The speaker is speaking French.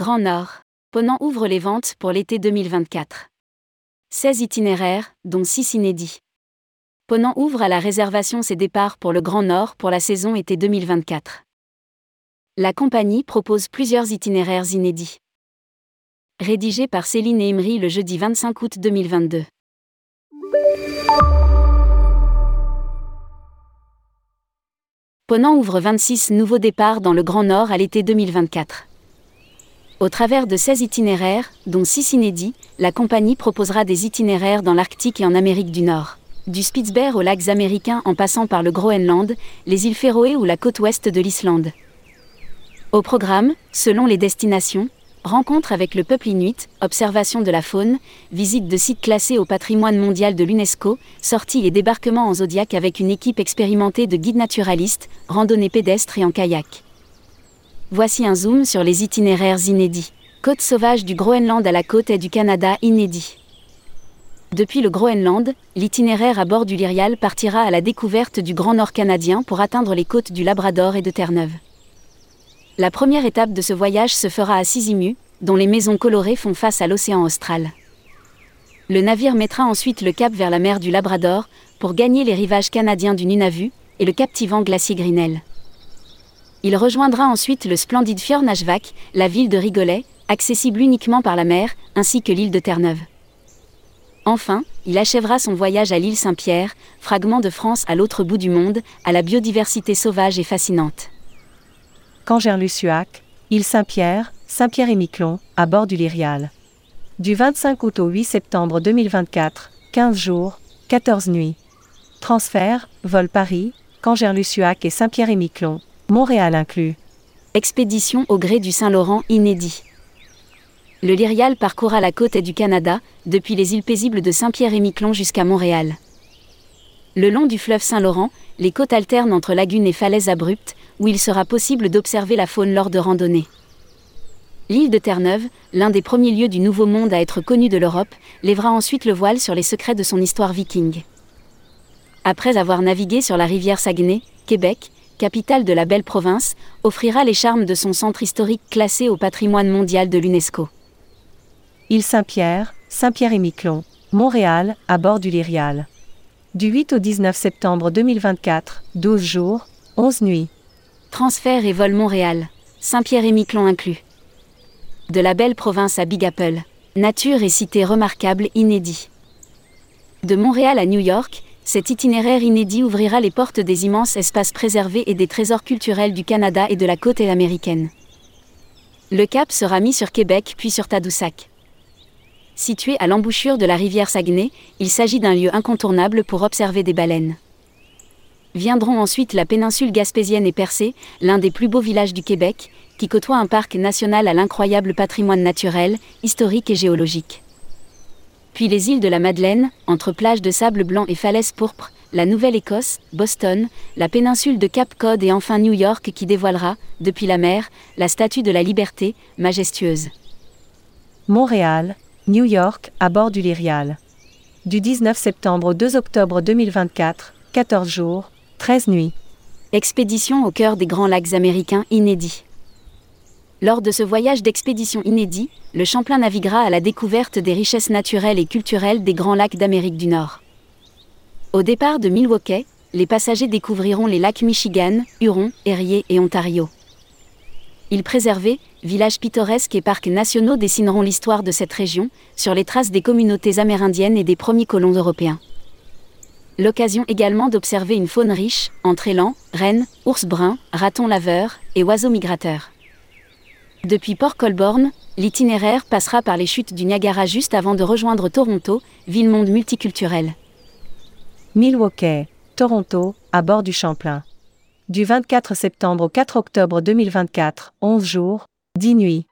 Grand Nord. Ponant ouvre les ventes pour l'été 2024. 16 itinéraires, dont 6 inédits. Ponant ouvre à la réservation ses départs pour le Grand Nord pour la saison été 2024. La compagnie propose plusieurs itinéraires inédits. Rédigé par Céline Imri le jeudi 25 août 2022. Ponant ouvre 26 nouveaux départs dans le Grand Nord à l'été 2024. Au travers de 16 itinéraires, dont 6 inédits, la compagnie proposera des itinéraires dans l'Arctique et en Amérique du Nord. Du Spitzberg aux lacs américains en passant par le Groenland, les îles Féroé ou la côte ouest de l'Islande. Au programme, selon les destinations, rencontre avec le peuple inuit, observation de la faune, visite de sites classés au patrimoine mondial de l'UNESCO, sortie et débarquement en Zodiac avec une équipe expérimentée de guides naturalistes, randonnée pédestre et en kayak. Voici un zoom sur les itinéraires inédits. Côte sauvage du Groenland à la côte est du Canada inédit. Depuis le Groenland, l'itinéraire à bord du Lyrial partira à la découverte du Grand Nord canadien pour atteindre les côtes du Labrador et de Terre-Neuve. La première étape de ce voyage se fera à Sisimu, dont les maisons colorées font face à l'océan austral. Le navire mettra ensuite le cap vers la mer du Labrador pour gagner les rivages canadiens du Nunavut et le captivant glacier Grinnell. Il rejoindra ensuite le splendide fjord Nashvac, la ville de Rigolet, accessible uniquement par la mer, ainsi que l'île de Terre-Neuve. Enfin, il achèvera son voyage à l'île Saint-Pierre, fragment de France à l'autre bout du monde, à la biodiversité sauvage et fascinante. Cangerlusuac, île Saint-Pierre, Saint-Pierre et Miquelon, à bord du Lyrial. Du 25 août au 8 septembre 2024, 15 jours, 14 nuits. Transfert, vol Paris, Cangerlusuac et Saint-Pierre et Miquelon, Montréal inclus. Expédition au gré du Saint-Laurent inédit. Le Lyrial parcourra la côte du Canada, depuis les îles paisibles de Saint-Pierre et Miquelon jusqu'à Montréal. Le long du fleuve Saint-Laurent, les côtes alternent entre lagunes et falaises abruptes, où il sera possible d'observer la faune lors de randonnées. L'île de Terre-Neuve, l'un des premiers lieux du Nouveau Monde à être connu de l'Europe, lèvera ensuite le voile sur les secrets de son histoire viking. Après avoir navigué sur la rivière Saguenay, Québec, capitale de la belle province, offrira les charmes de son centre historique classé au patrimoine mondial de l'UNESCO. Île Saint-Pierre, Saint-Pierre et Miquelon, Montréal, à bord du Lyrial. Du 8 au 19 septembre 2024, 12 jours, 11 nuits. Transfert et vol Montréal, Saint-Pierre et Miquelon inclus. De la belle province à Big Apple, nature et cité remarquables inédits. De Montréal à New York, cet itinéraire inédit ouvrira les portes des immenses espaces préservés et des trésors culturels du Canada et de la côte américaine. Le cap sera mis sur Québec puis sur Tadoussac. Situé à l'embouchure de la rivière Saguenay, il s'agit d'un lieu incontournable pour observer des baleines. Viendront ensuite la péninsule gaspésienne et Percée, l'un des plus beaux villages du Québec, qui côtoie un parc national à l'incroyable patrimoine naturel, historique et géologique puis les îles de la Madeleine, entre plages de sable blanc et falaises pourpres, la Nouvelle-Écosse, Boston, la péninsule de Cap Cod et enfin New York qui dévoilera, depuis la mer, la statue de la liberté, majestueuse. Montréal, New York, à bord du Lyrial. Du 19 septembre au 2 octobre 2024, 14 jours, 13 nuits. Expédition au cœur des grands lacs américains inédits. Lors de ce voyage d'expédition inédit, le Champlain naviguera à la découverte des richesses naturelles et culturelles des grands lacs d'Amérique du Nord. Au départ de Milwaukee, les passagers découvriront les lacs Michigan, Huron, Erie et Ontario. Îles préservées, villages pittoresques et parcs nationaux dessineront l'histoire de cette région, sur les traces des communautés amérindiennes et des premiers colons européens. L'occasion également d'observer une faune riche, entre élans, rennes, ours bruns, ratons laveurs et oiseaux migrateurs. Depuis Port Colborne, l'itinéraire passera par les chutes du Niagara juste avant de rejoindre Toronto, ville-monde multiculturelle. Milwaukee, Toronto, à bord du Champlain. Du 24 septembre au 4 octobre 2024, 11 jours, 10 nuits.